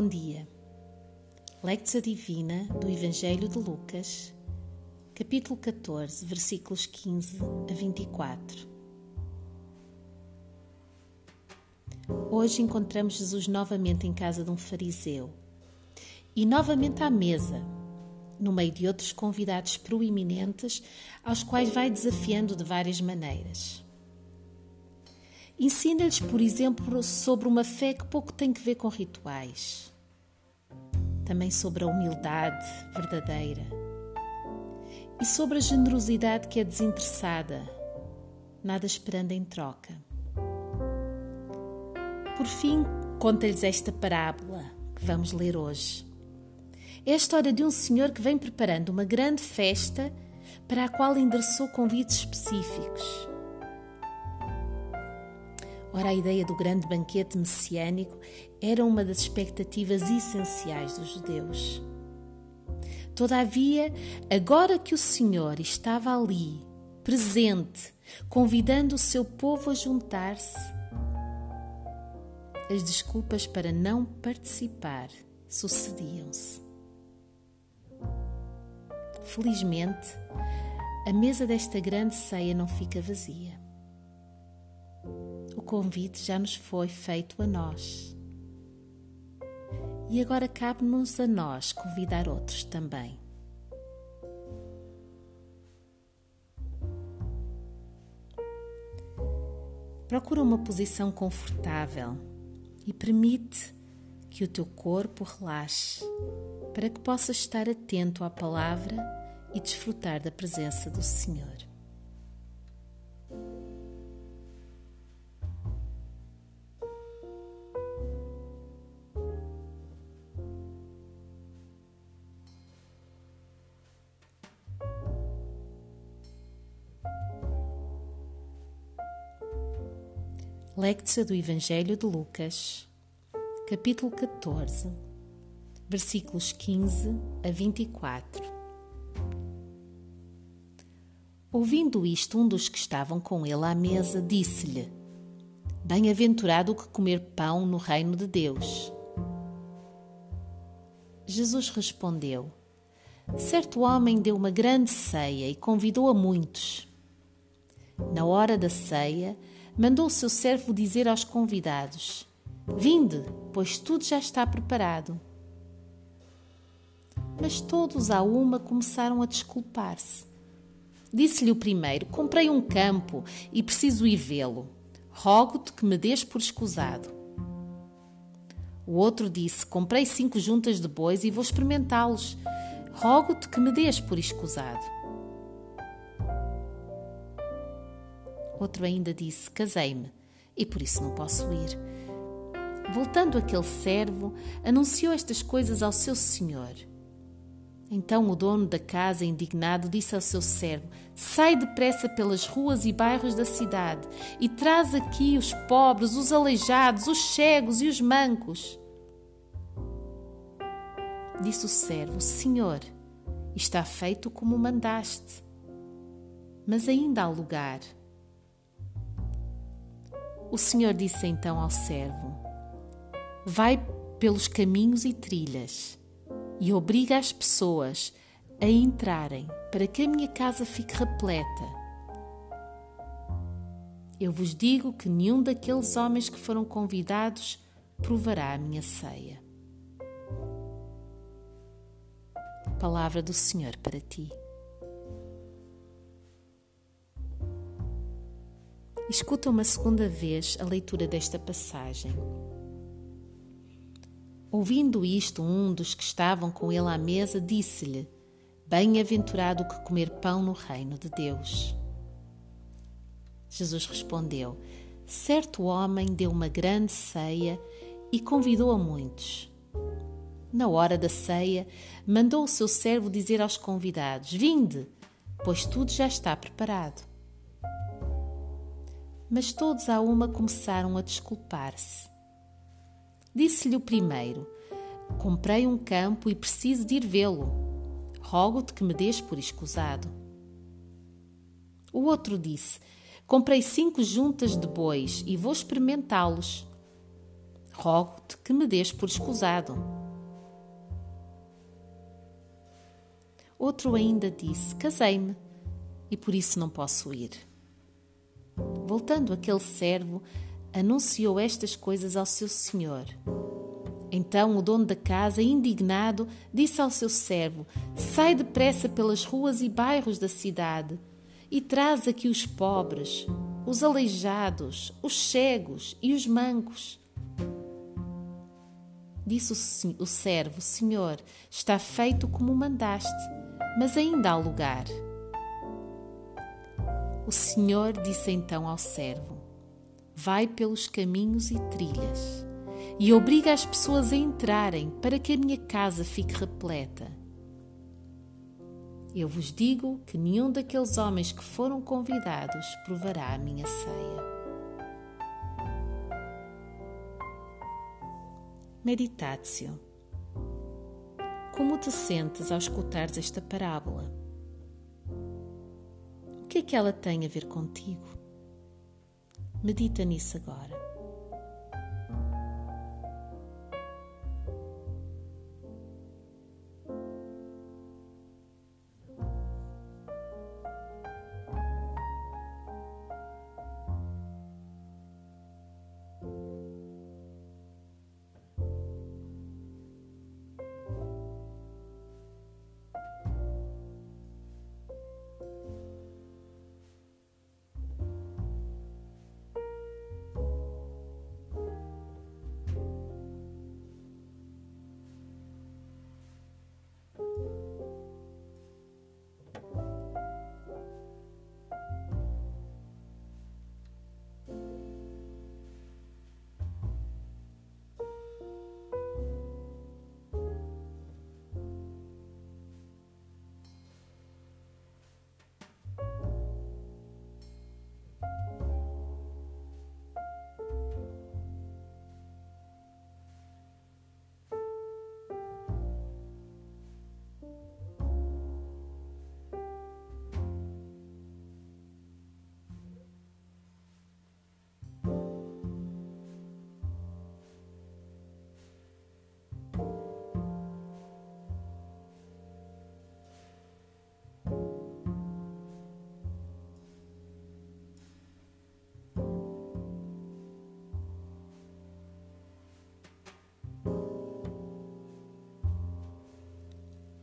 Bom dia. Lectio Divina do Evangelho de Lucas, capítulo 14, versículos 15 a 24. Hoje encontramos Jesus novamente em casa de um fariseu e novamente à mesa, no meio de outros convidados proeminentes aos quais vai desafiando de várias maneiras. Ensina-lhes, por exemplo, sobre uma fé que pouco tem que ver com rituais. Também sobre a humildade verdadeira. E sobre a generosidade que é desinteressada, nada esperando em troca. Por fim, conta-lhes esta parábola que vamos ler hoje. É a história de um senhor que vem preparando uma grande festa para a qual endereçou convites específicos Ora, a ideia do grande banquete messiânico era uma das expectativas essenciais dos judeus. Todavia, agora que o Senhor estava ali, presente, convidando o seu povo a juntar-se, as desculpas para não participar sucediam-se. Felizmente, a mesa desta grande ceia não fica vazia convite já nos foi feito a nós. E agora cabe-nos a nós convidar outros também. Procura uma posição confortável e permite que o teu corpo relaxe para que possas estar atento à palavra e desfrutar da presença do Senhor. Lectio do Evangelho de Lucas, capítulo 14, versículos 15 a 24. Ouvindo isto, um dos que estavam com ele à mesa disse-lhe: Bem-aventurado o que comer pão no reino de Deus. Jesus respondeu: Certo homem deu uma grande ceia e convidou a muitos. Na hora da ceia, mandou o seu servo dizer aos convidados: Vinde, pois tudo já está preparado. Mas todos à uma começaram a desculpar-se. Disse-lhe o primeiro: Comprei um campo e preciso ir vê-lo. Rogo-te que me des por escusado. O outro disse: Comprei cinco juntas de bois e vou experimentá-los. Rogo-te que me des por escusado. Outro ainda disse: Casei-me e por isso não posso ir. Voltando aquele servo, anunciou estas coisas ao seu senhor. Então o dono da casa, indignado, disse ao seu servo: Sai depressa pelas ruas e bairros da cidade e traz aqui os pobres, os aleijados, os cegos e os mancos. Disse o servo: Senhor, está feito como mandaste, mas ainda há lugar. O Senhor disse então ao servo: Vai pelos caminhos e trilhas e obriga as pessoas a entrarem para que a minha casa fique repleta. Eu vos digo que nenhum daqueles homens que foram convidados provará a minha ceia. Palavra do Senhor para ti. Escuta uma segunda vez a leitura desta passagem. Ouvindo isto, um dos que estavam com ele à mesa disse-lhe: Bem-aventurado que comer pão no reino de Deus. Jesus respondeu: Certo homem deu uma grande ceia e convidou a muitos. Na hora da ceia, mandou o seu servo dizer aos convidados: Vinde, pois tudo já está preparado mas todos à uma começaram a desculpar-se. Disse-lhe o primeiro: Comprei um campo e preciso de ir vê-lo. Rogo-te que me des por escusado. O outro disse: Comprei cinco juntas de bois e vou experimentá-los. Rogo-te que me des por escusado. Outro ainda disse: Casei-me e por isso não posso ir. Voltando aquele servo, anunciou estas coisas ao seu senhor. Então o dono da casa, indignado, disse ao seu servo: Sai depressa pelas ruas e bairros da cidade e traz aqui os pobres, os aleijados, os cegos e os mancos. Disse o servo: Senhor, está feito como mandaste, mas ainda há lugar. O Senhor disse então ao servo: Vai pelos caminhos e trilhas e obriga as pessoas a entrarem para que a minha casa fique repleta. Eu vos digo que nenhum daqueles homens que foram convidados provará a minha ceia. Meditatio. Como te sentes ao escutares esta parábola? O que é que ela tem a ver contigo? Medita nisso agora.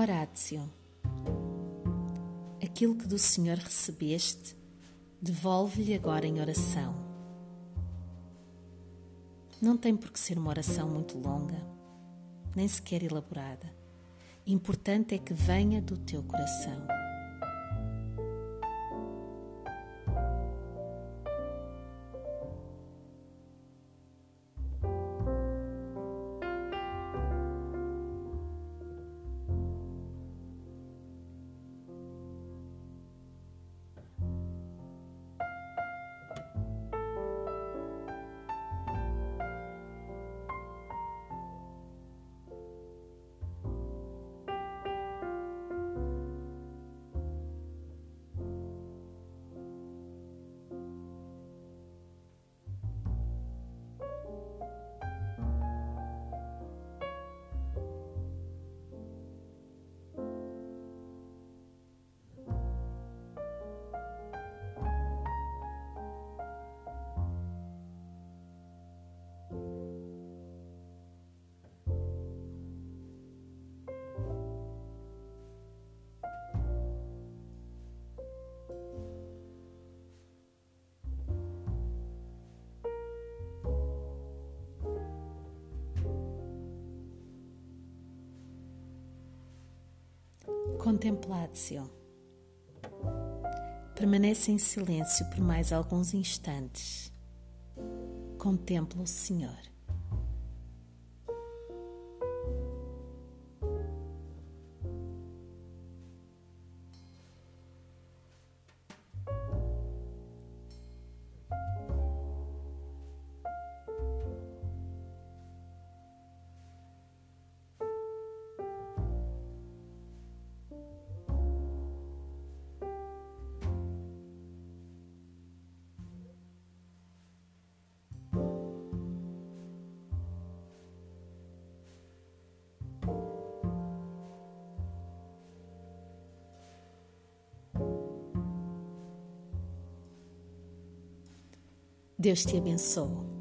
Horácio. Aquilo que do Senhor recebeste, devolve-lhe agora em oração. Não tem por que ser uma oração muito longa, nem sequer elaborada. Importante é que venha do teu coração. Contemplatio. Permanece em silêncio por mais alguns instantes. Contempla o Senhor. Deus te abençoe.